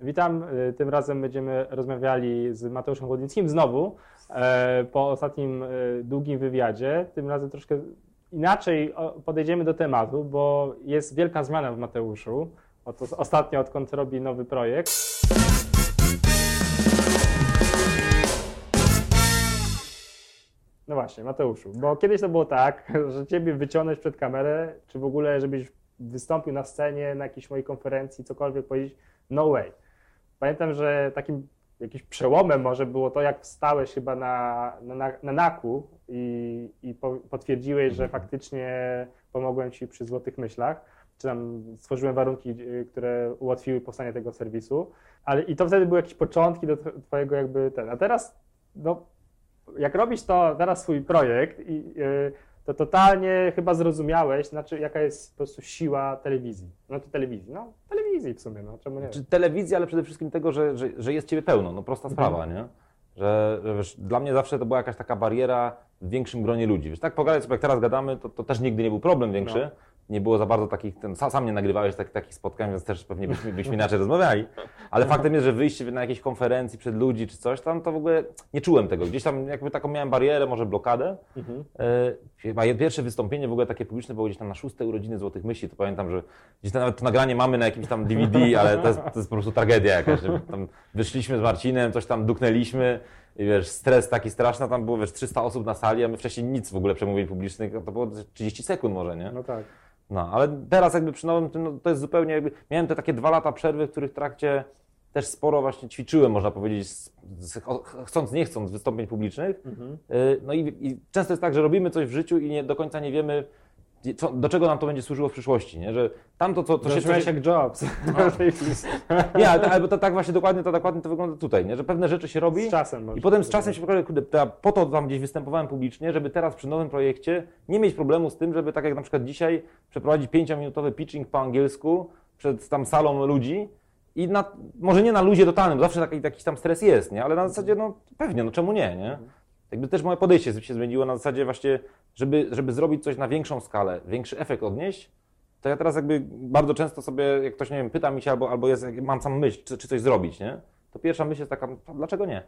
Witam. Y, Tym razem będziemy rozmawiali z Mateuszem Chłodnickim znowu e, po ostatnim e, długim wywiadzie. Tym razem troszkę inaczej podejdziemy do tematu, bo jest wielka zmiana w Mateuszu. Oto ostatnio, odkąd robi nowy projekt. No właśnie, Mateuszu, bo kiedyś to było tak, że ciebie wyciągnąć przed kamerę, czy w ogóle, żebyś wystąpił na scenie, na jakiejś mojej konferencji, cokolwiek powiedzieć, no way. Pamiętam, że takim jakimś przełomem może było to, jak wstałeś chyba na, na, na, na naku i, i po, potwierdziłeś, że faktycznie pomogłem ci przy Złotych Myślach, czy tam stworzyłem warunki, które ułatwiły powstanie tego serwisu, ale i to wtedy były jakieś początki do tw- twojego jakby ten, a teraz no jak robisz to teraz swój projekt i y, to totalnie chyba zrozumiałeś, znaczy jaka jest po prostu siła telewizji. No to telewizji, no telewizji w sumie, no czemu nie? Czy telewizja, ale przede wszystkim tego, że, że, że jest ciebie pełno, no prosta Mhm. sprawa, nie? Że, że wiesz, dla mnie zawsze to była jakaś taka bariera w większym gronie ludzi. Wiesz, tak pogadać sobie, jak teraz gadamy, to, to też nigdy nie był problem większy. No. Nie było za bardzo takich, ten, sam, nie nagrywałeś tak, takich spotkań, więc też pewnie byśmy, byśmy inaczej rozmawiali. Ale faktem jest, że wyjście na jakiejś konferencji przed ludzi czy coś tam, to w ogóle nie czułem tego. Gdzieś tam jakby taką miałem barierę, może blokadę. Mhm. E, Chyba pierwsze wystąpienie w ogóle takie publiczne było gdzieś tam na szóste urodziny Złotych Myśli, to pamiętam, że gdzieś tam nawet to nagranie mamy na jakimś tam DVD, ale to jest, to jest po prostu tragedia jakaś. Tam wyszliśmy z Marcinem, coś tam duknęliśmy i wiesz, stres taki straszny, tam było wiesz 300 osób na sali, a my wcześniej nic w ogóle przemówień publicznych, to było 30 sekund może, nie? No tak. No, ale teraz jakby przy nowym tym, no, to jest zupełnie jakby, miałem te takie dwa lata przerwy, w których trakcie też sporo właśnie ćwiczyłem, można powiedzieć, chcąc, nie chcąc, wystąpień publicznych. Mhm. Y, No i, i często jest tak, że robimy coś w życiu i nie, do końca nie wiemy, co, do czego nam to będzie służyło w przyszłości, nie? Że tamto, co, co się... Się jak Jobs. nie, ale, ale to tak właśnie dokładnie to, dokładnie to wygląda tutaj, nie? Że pewne rzeczy się robi i potem z czasem się pokaże, kurde, ja po to tam gdzieś występowałem publicznie, żeby teraz przy nowym projekcie nie mieć problemu z tym, żeby tak jak na przykład dzisiaj przeprowadzić pięciominutowy pitching po angielsku przed tam salą ludzi i na, może nie na luzie totalnym, zawsze taki, jakiś tam stres jest, nie? Ale na zasadzie, no pewnie, no czemu nie, nie? Jakby też moje podejście się zmieniło na zasadzie właśnie, żeby, żeby zrobić coś na większą skalę, większy efekt odnieść, to ja teraz jakby bardzo często sobie, jak ktoś, nie wiem, pyta mi się albo, albo jest, mam sam myśl, czy, czy coś zrobić, nie? To pierwsza myśl jest taka, "A dlaczego nie?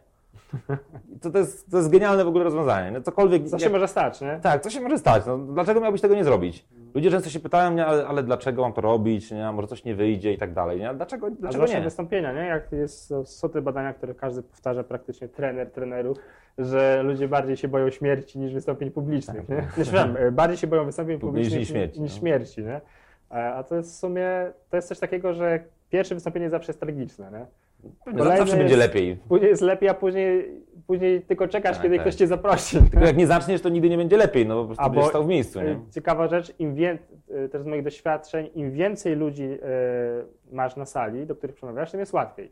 To, to, jest, to jest genialne w ogóle rozwiązanie. nie? Cokolwiek. Co się jak- może stać, nie? Tak, co się może stać? No, dlaczego miałbyś tego nie zrobić? Ludzie często się pytają mnie, ale, ale dlaczego mam to robić? Nie? Może coś nie wyjdzie i tak dalej. Nie? Dlaczego, dlaczego nie? wystąpienia, nie? Jak jest, są te badania, które każdy powtarza, praktycznie trener trenerów, że ludzie bardziej się boją śmierci niż wystąpień publicznych, nie? Znaczy, wiem, e, bardziej się boją wystąpień Publicznych publicznych niż śmierci, niż no. śmierci, nie? E, A to jest w sumie, to jest coś takiego, że pierwsze wystąpienie zawsze jest tragiczne, nie? Kolejne Zawsze będzie lepiej. Później jest lepiej, a później, później tylko czekasz, Tak, kiedy tak. ktoś cię zaprosi. Tylko jak nie zaczniesz, to nigdy nie będzie lepiej, no po prostu Albo- będziesz stał w miejscu, nie? Y, Ciekawa rzecz, im wię... y, też z moich doświadczeń, im więcej ludzi y, masz na sali, do których przemawiasz, tym jest łatwiej.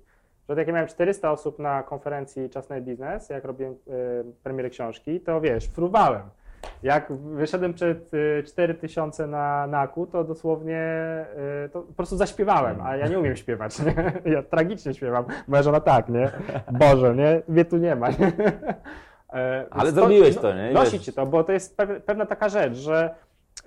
Że jak ja miałem 400 osób na konferencji Czas na biznes, jak robiłem y, premierę książki, to wiesz, fruwałem. Jak wyszedłem przed y, 4000 na NAKU, to dosłownie y, to po prostu zaśpiewałem, a ja nie umiem śpiewać, nie? Ja tragicznie śpiewam. Moja żona tak, nie? Boże, nie? Mnie tu nie ma, nie? E, Ale więc zrobiłeś to, nie? I Nosi wiesz- cię to, bo to jest pew- pewna taka rzecz, że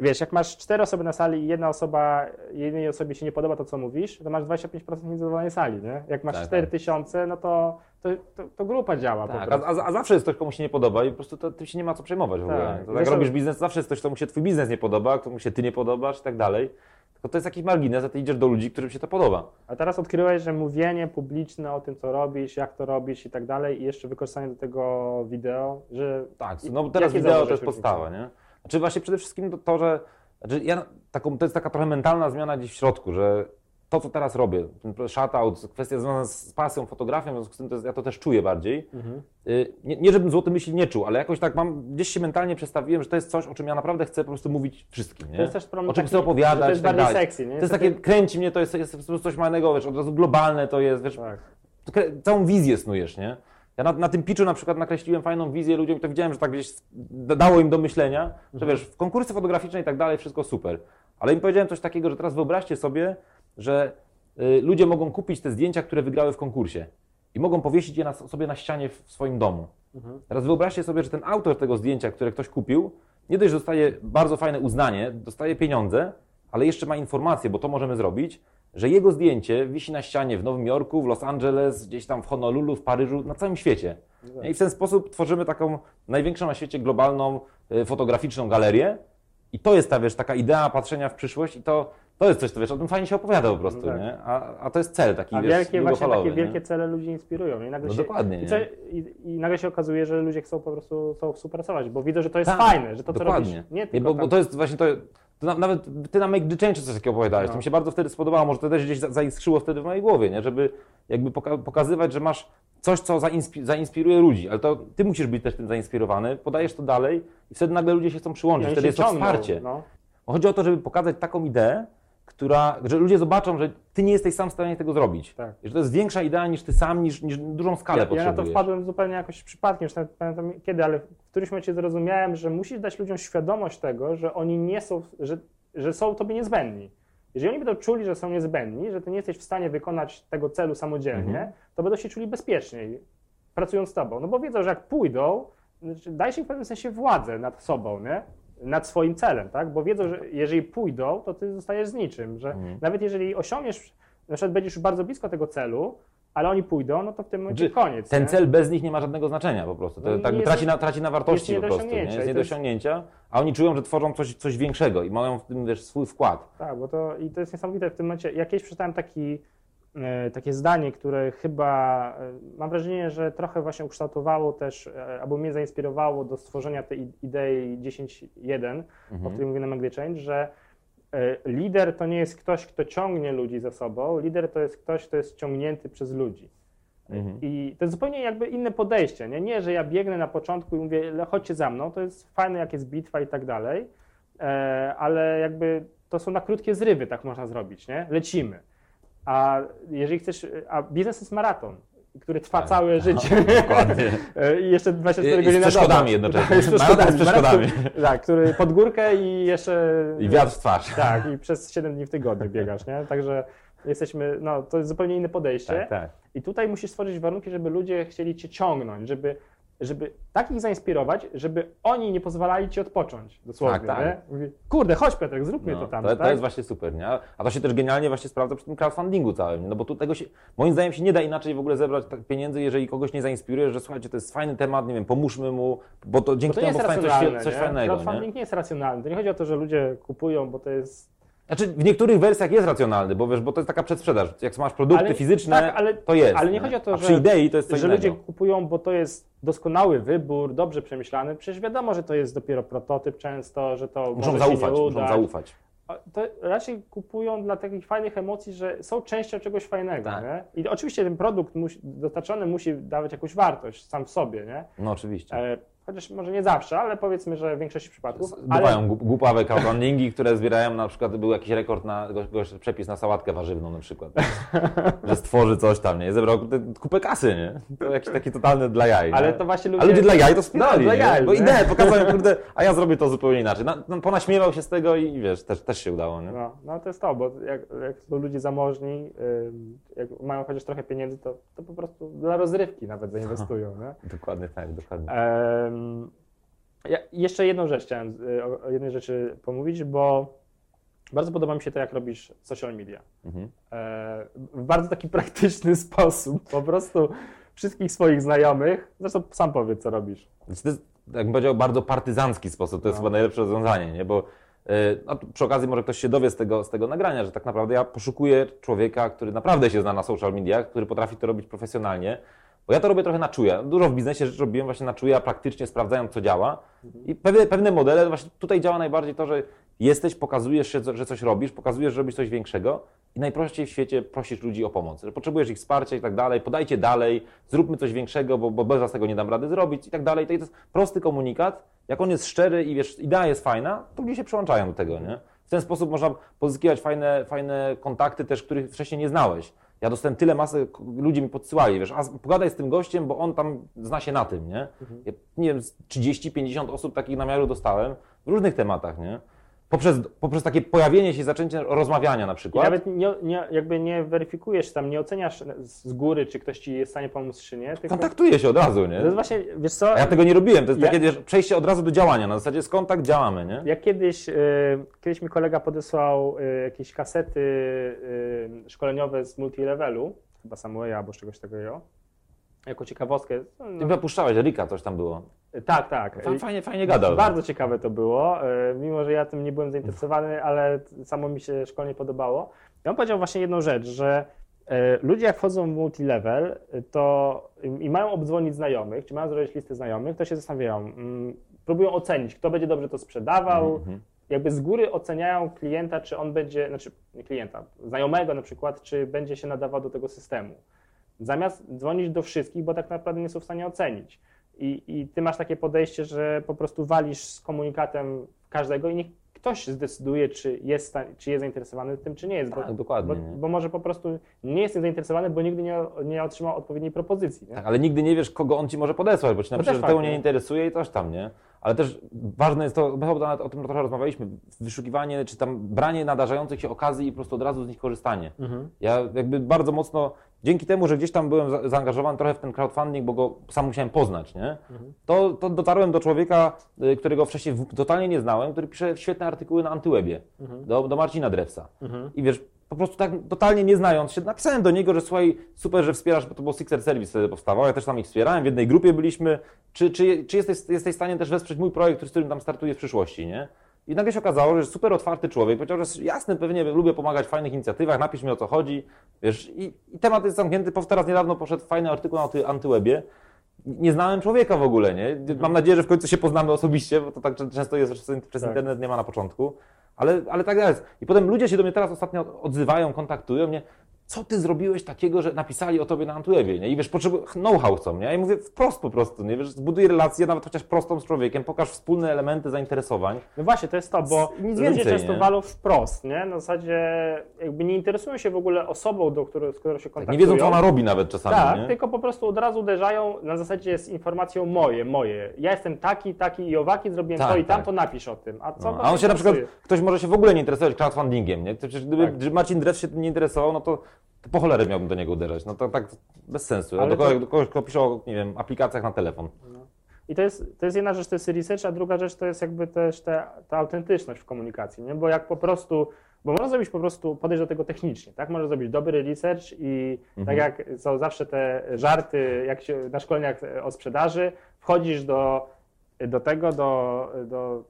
wiesz, jak masz cztery osoby na sali i jedna osoba, jednej osobie się nie podoba to, co mówisz, to masz 25% niezadowolonej sali, nie? Jak masz Tak, 4000, no to, to, to, to grupa działa po Tak, prostu. a, a, a zawsze jest ktoś, komu się nie podoba i po prostu to, tym się nie ma co przejmować w ogóle. Tak. To jak Zresztą- robisz biznes, zawsze jest ktoś, komu się twój biznes nie podoba, komu się ty nie podobasz i tak dalej. Tylko to jest jakiś margines, a ty idziesz do ludzi, którym się to podoba. A teraz odkryłeś, że mówienie publiczne o tym, co robisz, jak to robisz i tak dalej i jeszcze wykorzystanie do tego wideo, że Tak, no bo teraz wideo to jest podstawa, nie? Znaczy właśnie przede wszystkim to, to że znaczy ja, taką, to jest taka trochę mentalna zmiana gdzieś w środku, że to, co teraz robię, ten shutout, kwestia związana z pasją, fotografią, w związku z tym to jest, ja to też czuję bardziej. Mhm. Y, Nie, nie żebym złoty myśli nie czuł, ale jakoś tak mam, gdzieś się mentalnie przestawiłem, że to jest coś, o czym ja naprawdę chcę po prostu mówić wszystkim, nie? to jest też problem o czym taki, chcę opowiadać to jest tak bardziej sexy, nie? To jest takie, kręci mnie, to jest, jest po prostu coś fajnego, wiesz, od razu globalne to jest, wiesz, Tak. Całą wizję snujesz, nie? Ja na, na tym pitchu na przykład nakreśliłem fajną wizję ludziom i to widziałem, że tak gdzieś da- dało im do myślenia, że wiesz, w konkursy fotograficzne i tak dalej wszystko super. Ale im powiedziałem coś takiego, że teraz wyobraźcie sobie, że y, ludzie mogą kupić te zdjęcia, które wygrały w konkursie i mogą powiesić je na, sobie na ścianie w swoim domu. Mhm. Teraz wyobraźcie sobie, że ten autor tego zdjęcia, które ktoś kupił, nie dość, że dostaje bardzo fajne uznanie, dostaje pieniądze, ale jeszcze ma informacje, bo to możemy zrobić, że jego zdjęcie wisi na ścianie w Nowym Jorku, w Los Angeles, gdzieś tam w Honolulu, w Paryżu, na całym świecie. I w ten sposób tworzymy taką największą na świecie globalną y, fotograficzną galerię. I to jest ta, wiesz, taka idea patrzenia w przyszłość i to, to jest coś, co wiesz, o tym fajnie się opowiada po prostu, No tak. nie? A, a to jest cel taki, A wiesz, wielkie, właśnie takie wielkie nie? cele ludzi inspirują. I nagle No się, dokładnie, I, co, i, I nagle się okazuje, że ludzie chcą po prostu chcą współpracować, bo widzą, że to jest Tak, fajne, że to co Dokładnie. robisz, nie tylko bo, bo to jest właśnie to, to na, nawet ty na Make the Change coś takiego opowiadałeś, No. to mi się bardzo wtedy spodobało, może to też gdzieś za- zaiskrzyło wtedy w mojej głowie, nie? żeby jakby poka pokazywać, że masz coś, co zainspi zainspiruje ludzi, ale to ty musisz być też tym zainspirowany, podajesz to dalej i wtedy nagle ludzie się chcą przyłączyć, oni wtedy jest to wsparcie. No. Bo Chodzi o to, żeby pokazać taką ideę, która, że ludzie zobaczą, że ty nie jesteś sam w stanie tego zrobić. Tak. Że to jest większa idea niż ty sam, niż, niż dużą skalę Ja, ja na to potrzebujesz. wpadłem zupełnie jakoś przypadkiem, już nawet pamiętam kiedy, ale w którymś momencie zrozumiałem, że musisz dać ludziom świadomość tego, że oni nie są, że, że są tobie niezbędni. Jeżeli oni będą czuli, że są niezbędni, że ty nie jesteś w stanie wykonać tego celu samodzielnie, Mhm. to będą się czuli bezpieczniej pracując z tobą. No bo wiedzą, że jak pójdą, znaczy dajesz im w pewnym sensie władzę nad sobą, nie? Nad swoim celem, tak? Bo wiedzą, że jeżeli pójdą, to ty zostajesz z niczym, że Mhm. nawet jeżeli osiągniesz, na przykład będziesz już bardzo blisko tego celu, ale oni pójdą, no to w tym momencie Znaczy, koniec. Ten nie? cel bez nich nie ma żadnego znaczenia po prostu. To No tak jest- traci, na, traci na wartości po prostu. Nie? Jest nie do osiągnięcia, a oni czują, że tworzą coś, coś większego i mają w tym wiesz, swój wkład. Tak, bo to i to jest niesamowite w tym momencie. Ja kiedyś przeczytałem taki, takie zdanie, które chyba e, mam wrażenie, że trochę właśnie ukształtowało też, e, albo mnie zainspirowało do stworzenia tej idei 10.1, o Mhm. której mówię na Magdy Change, że e, lider to nie jest ktoś, kto ciągnie ludzi za sobą, lider to jest ktoś, kto jest ciągnięty przez ludzi. Mhm. I to jest zupełnie jakby inne podejście, nie? nie, że ja biegnę na początku i mówię, "Le- chodźcie za mną, to jest fajne, jak jest bitwa i tak dalej, e, ale jakby to są na krótkie zrywy, tak można zrobić, nie? Lecimy. A jeżeli chcesz, a biznes jest maraton, który trwa Tak. całe życie. Dokładnie. I jeszcze 24 I z godziny na przeszkodami dobę. jednocześnie. Tak, z Maraton przeszkodami. z przeszkodami. Maraton, tak, który pod górkę i jeszcze... I wiatr w twarz. Tak, i przez 7 dni w tygodniu biegasz, nie? Także jesteśmy, no to jest zupełnie inne podejście. Tak, tak. I tutaj musisz stworzyć warunki, żeby ludzie chcieli cię ciągnąć, żeby, żeby tak ich zainspirować, żeby oni nie pozwalali ci odpocząć, dosłownie. Tak, tak. Nie? Mówi, Kurde, chodź Piotrek, zróbmy No, to tam. to, tak? to jest właśnie super, nie? A to się też genialnie właśnie sprawdza przy tym crowdfundingu całym, nie? no bo tu tego się, moim zdaniem się nie da inaczej w ogóle zebrać tak pieniędzy, jeżeli kogoś nie zainspirujesz, że słuchajcie, to jest fajny temat, nie wiem, pomóżmy mu, bo to Bo dzięki to nie temu powstanie coś, coś nie? fajnego, nie? Crowdfunding nie jest racjonalny. To nie chodzi o to, że ludzie kupują, bo to jest... Znaczy w niektórych wersjach jest racjonalny, bo wiesz, bo to jest taka przedsprzedaż. Jak masz produkty Ale- fizyczne, tak, ale- to jest. ale nie chodzi o to, że- idei to jest coś że innego. ludzie kupują, bo to jest doskonały wybór, dobrze przemyślany. Przecież wiadomo, że to jest dopiero prototyp często, że to Muszą może zaufać, się nie muszą udać. zaufać. A To raczej kupują dla takich fajnych emocji, że są częścią czegoś fajnego. Tak. Nie? I oczywiście ten produkt musi, dostarczony musi dawać jakąś wartość sam w sobie. Nie? No oczywiście. E, chociaż może nie zawsze, ale powiedzmy, że w większości przypadków. Ale, Bywają głup- głupawe crowdfundingi, które zbierają na przykład, był jakiś rekord na, przepis na sałatkę warzywną na przykład. że stworzy coś tam, nie? Zebrał kupę kasy, nie? To jakiś taki totalny dla jaj. ale nie? to właśnie ludzie... A ludzie dla jaj to wspierali, No, jaj, Bo ideę pokazałem, kurde, a ja zrobię to zupełnie inaczej. Na, no, ponaśmiewał się z tego i wiesz, też, też się udało, nie? No, no to jest to, bo jak, jak są ludzie zamożni, jak mają chociaż trochę pieniędzy, to, to po prostu dla rozrywki nawet zainwestują. Nie? Dokładnie tak, dokładnie. Ja jeszcze jedną rzecz chciałem y, o, jednej rzeczy pomówić, bo bardzo podoba mi się to, jak robisz social media. Mhm. E, w bardzo taki praktyczny sposób. Po prostu wszystkich swoich znajomych, zresztą sam powiedz, co robisz. To jest, jakbym powiedział, bardzo partyzancki sposób. To jest No. chyba najlepsze rozwiązanie, nie? Bo yy, no, przy okazji może ktoś się dowie z tego, z tego nagrania, że tak naprawdę ja poszukuję człowieka, który naprawdę się zna na social mediach, który potrafi to robić profesjonalnie. Bo ja to robię trochę na czuja. Dużo w biznesie rzeczy robiłem właśnie na czuja, praktycznie sprawdzając, co działa. I pewne, pewne modele, właśnie tutaj działa najbardziej to, że jesteś, pokazujesz się, że coś robisz, pokazujesz, że robisz coś większego i najprościej w świecie prosisz ludzi o pomoc. Że potrzebujesz ich wsparcia i tak dalej, podajcie dalej, zróbmy coś większego, bo, bo bez was tego nie dam rady zrobić i tak dalej. To jest prosty komunikat. Jak on jest szczery i wiesz, idea jest fajna, to ludzie się przyłączają do tego, nie? W ten sposób można pozyskiwać fajne, fajne kontakty też, których wcześniej nie znałeś. Ja dostałem tyle masy, ludzie mi podsyłali, wiesz, a pogadaj z tym gościem, bo on tam zna się na tym, nie? Ja, nie wiem, z 30-50 osób takich namiarów dostałem w różnych tematach, nie? Poprzez, poprzez takie pojawienie się i zaczęcie rozmawiania na I przykład. nawet nie, nie, jakby nie weryfikujesz tam, nie oceniasz z góry, czy ktoś ci jest w stanie pomóc, czy nie. Tylko Kontaktuje się od razu, to jest nie? właśnie, wiesz co, A ja tego nie robiłem. To jest Ja- takie wiesz, przejście od razu do działania. Na zasadzie jest kontakt, działamy, nie? jak kiedyś, y, kiedyś mi kolega podesłał y, jakieś kasety y, szkoleniowe z multilevelu, chyba Samuela albo z czegoś takiego, jako ciekawostkę. Ty No, chyba puszczałeś, Rika coś tam było. tak, tak. Fa- Fajnie, fajnie gadał. Bardzo ciekawe to było, e, mimo że ja tym nie byłem zainteresowany, ale samo mi się szkolnie podobało. I on powiedział właśnie jedną rzecz, że e, ludzie jak wchodzą w multilevel, e, to i mają obdzwonić znajomych, czy mają zrobić listę znajomych, to się zastanawiają, mm, próbują ocenić, kto będzie dobrze to sprzedawał, Mhm. jakby z góry oceniają klienta, czy on będzie, znaczy nie klienta, znajomego na przykład, czy będzie się nadawał do tego systemu. Zamiast dzwonić do wszystkich, bo tak naprawdę nie są w stanie ocenić. I, I ty masz takie podejście, że po prostu walisz z komunikatem każdego i niech ktoś zdecyduje, czy jest, czy jest zainteresowany tym, czy nie jest. Tak, dokładnie, Bo, bo może po prostu nie jest zainteresowany, bo nigdy nie, nie otrzymał odpowiedniej propozycji. Tak, ale nigdy nie wiesz, kogo on ci może podesłać, bo ci na To przykład tego nie interesuje i coś tam, nie? Ale też ważne jest to, my chyba o tym trochę rozmawialiśmy, wyszukiwanie czy tam branie nadarzających się okazji i po prostu od razu z nich korzystanie. Mhm. Ja jakby bardzo mocno, dzięki temu, że gdzieś tam byłem za- zaangażowany trochę w ten crowdfunding, bo go sam musiałem poznać, nie? Mhm. To, to dotarłem do człowieka, y, którego wcześniej totalnie nie znałem, który pisze świetne artykuły na Antywebie, Mhm. do, do Marcina Drewsa. Mhm. I wiesz, po prostu tak totalnie nie znając się, napisałem do niego, że słuchaj, super, że wspierasz, bo to był Sixer Service wtedy powstawał, ja też tam ich wspierałem, w jednej grupie byliśmy. Czy, czy, czy jesteś, jesteś w stanie też wesprzeć mój projekt, z którym tam startuję w przyszłości, nie? I nagle się okazało, że jest super otwarty człowiek, powiedział, że jest jasny, pewnie lubię pomagać w fajnych inicjatywach, napisz mi o co chodzi, wiesz, i, i temat jest zamknięty, teraz niedawno poszedł fajny artykuł na anty, Antywebie, nie znałem człowieka w ogóle, nie? Mam nadzieję, że w końcu się poznamy osobiście, bo to tak często jest, że przez- przez Tak. internet nie ma na początku. Ale, ale tak jest. I potem ludzie się do mnie teraz ostatnio odzywają, kontaktują mnie. Co ty zrobiłeś takiego, że napisali o tobie na Antwebie, nie? I wiesz, potrzebują, know-how chcą, nie? Ja im mówię wprost po prostu, nie? Wiesz, zbuduj relację, nawet chociaż prostą z człowiekiem, pokaż wspólne elementy zainteresowań. No właśnie, to jest to, bo Nic ludzie więcej, często nie? walą wprost, nie? Na zasadzie jakby nie interesują się w ogóle osobą, do której, z którą się Tak, kontaktują. nie wiedzą, co ona robi nawet czasami, Tak, nie? tylko po prostu od razu uderzają na zasadzie z informacją moje, moje. Ja jestem taki, taki i owaki, zrobiłem Tak, to i tak. tamto, napisz o tym. A co No, a on się na przykład, ktoś może się w ogóle nie interesować crowdfundingiem, nie? To Przecież gdyby Tak. gdyby Marcin Drew się tym nie interesował, no to, to po cholerę miałbym do niego uderzać. No to tak bez sensu. Ale do, to- kogoś, do kogoś, kto pisze o, nie wiem, aplikacjach na telefon. I to jest, to jest jedna rzecz, to jest research, a druga rzecz to jest jakby też ta, ta autentyczność w komunikacji, nie? Bo jak po prostu, bo można zrobić po prostu, podejść do tego technicznie, tak? Można zrobić dobry research i Mhm. tak jak są zawsze te żarty, jak się na szkoleniach o sprzedaży, wchodzisz do, do tego, do, do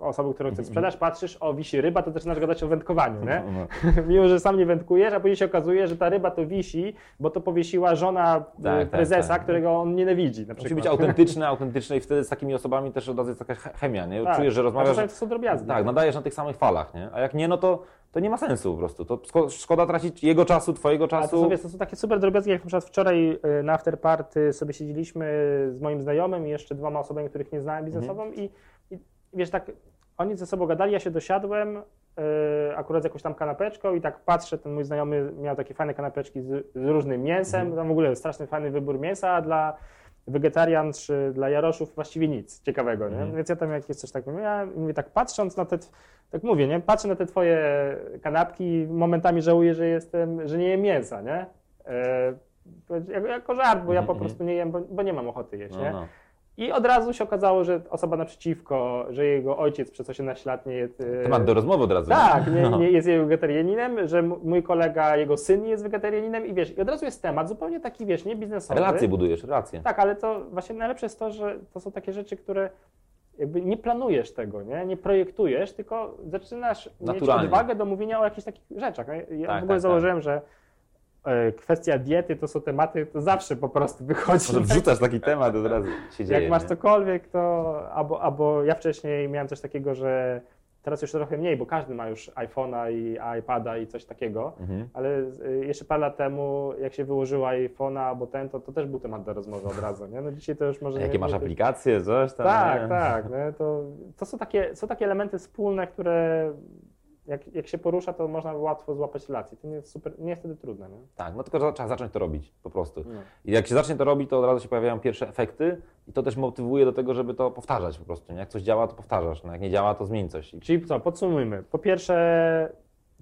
osoby, którą Mhm. chcesz sprzedaż, patrzysz, o wisi ryba, to zaczynasz gadać o wędkowaniu, nie? No. Mimo, że sam nie wędkujesz, a później się okazuje, że ta ryba to wisi, bo to powiesiła żona Tak, e, tak, prezesa, tak. którego on nienawidzi na Musi przykład. być autentyczny, autentyczny i wtedy z takimi osobami też od razu jest taka che- chemia, nie? Tak. Czujesz, że A rozmawiasz... czasami to są drobiazgi. Tak, nadajesz na tych samych falach, nie? A jak nie, no to, to nie ma sensu po prostu. To szko- szkoda tracić jego czasu, twojego A to czasu. są, wiesz, to są takie super drobiazgi, jak na przykład wczoraj y, na afterparty sobie siedzieliśmy z moim znajomym i jeszcze dwoma osobami, których nie znałem biznesowo Mhm. i wiesz, tak oni ze sobą gadali, ja się dosiadłem y, akurat z jakąś tam kanapeczką i tak patrzę, ten mój znajomy miał takie fajne kanapeczki z, z różnym mięsem, Mhm. tam w ogóle straszny fajny wybór mięsa, a dla wegetarian czy dla jaroszów właściwie nic ciekawego, nie? Mhm. Więc ja tam jakieś coś takiego, ja mówię tak patrząc na te, tak mówię, nie? Patrzę na te twoje kanapki i momentami żałuję, że jestem, że nie jem mięsa, nie? To jako, żart, bo ja po Mhm, prostu nie jem, bo, bo nie mam ochoty jeść, No, nie? no. I od razu się okazało, że osoba naprzeciwko, że jego ojciec przez 18 lat nie jest... e, Temat do rozmowy od razu. tak, nie, No. nie jest wegetarianinem, że mój kolega, jego syn jest wegetarianinem i wiesz, i od razu jest temat zupełnie taki, wiesz, nie biznesowy. Relacje budujesz, relacje. Tak, ale to właśnie najlepsze jest to, że to są takie rzeczy, które jakby nie planujesz tego, nie, nie projektujesz, tylko zaczynasz Naturalnie. mieć odwagę do mówienia o jakichś takich rzeczach. Ja Tak, w ogóle tak, założyłem, że e, kwestia diety to są tematy, to zawsze po prostu wychodzi. Może wrzucasz taki temat od razu się dzieje. Jak masz nie? cokolwiek, to albo, albo ja wcześniej miałem coś takiego, że teraz już trochę mniej, bo każdy ma już iPhone'a i iPada i coś takiego, Mhm. ale y, jeszcze parę lat temu, jak się wyłożyło iPhone'a albo ten, to, to też był temat do rozmowy od razu, nie? No dzisiaj to już może... Jakie nie, masz nie, aplikacje, coś tam? Tak, nie? tak, nie? To, to są, takie, są takie elementy wspólne, które jak, jak się porusza, to można łatwo złapać relację. To nie jest, super, nie jest wtedy trudne. Nie? Tak, no tylko trzeba zacząć to robić po prostu. No. I jak się zacznie to robić, to od razu się pojawiają pierwsze efekty i to też motywuje do tego, żeby to powtarzać po prostu. Nie? Jak coś działa, to powtarzasz. No jak nie działa, to zmień coś. Czyli co, podsumujmy. Po pierwsze,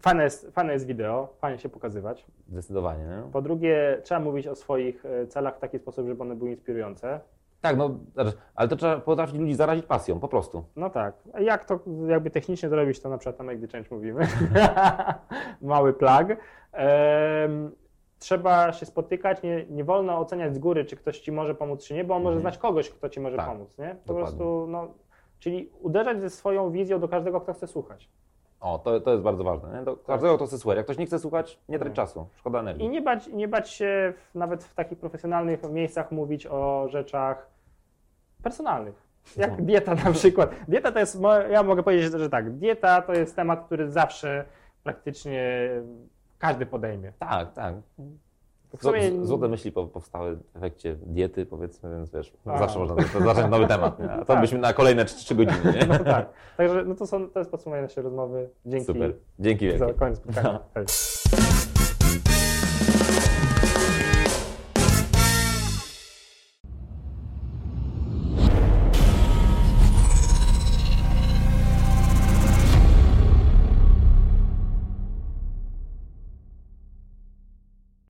fajne jest, fajne jest wideo, fajnie się pokazywać. Zdecydowanie, nie? Po drugie, trzeba mówić o swoich e, celach w taki sposób, żeby one były inspirujące. Tak, no, znaczy, ale to trzeba potrafić ludzi zarazić pasją, po prostu. No tak. Jak to jakby technicznie zrobić, to na przykład na Make Change mówimy. Mały plug. Em, trzeba się spotykać, nie, nie wolno oceniać z góry, czy ktoś ci może pomóc, czy nie, bo on może Mhm. znać kogoś, kto ci może Tak, pomóc, nie? Po dokładnie. prostu, no, czyli uderzać ze swoją wizją do każdego, kto chce słuchać. O, to, to jest bardzo ważne. Nie? Do każdego to chce słuchać. Jak ktoś nie chce słuchać, nie trać Nie. czasu, szkoda I energii. nie bać, nie bać się w, nawet w takich profesjonalnych miejscach mówić o rzeczach personalnych. Jak Mhm. dieta na przykład. Dieta to jest, ja mogę powiedzieć, że tak, dieta to jest temat, który zawsze praktycznie każdy podejmie. Tak, tak. Sumie, Złote myśli po- powstały w efekcie diety, powiedzmy, więc wiesz, A. zawsze można zacząć nowy temat. Nie? A to Tak. byśmy na kolejne 3 godziny. Nie? no tak. Także no to, są, to jest podsumowanie naszej rozmowy. Dzięki Super. Dzięki wielkie. za koniec spotkania. Hej.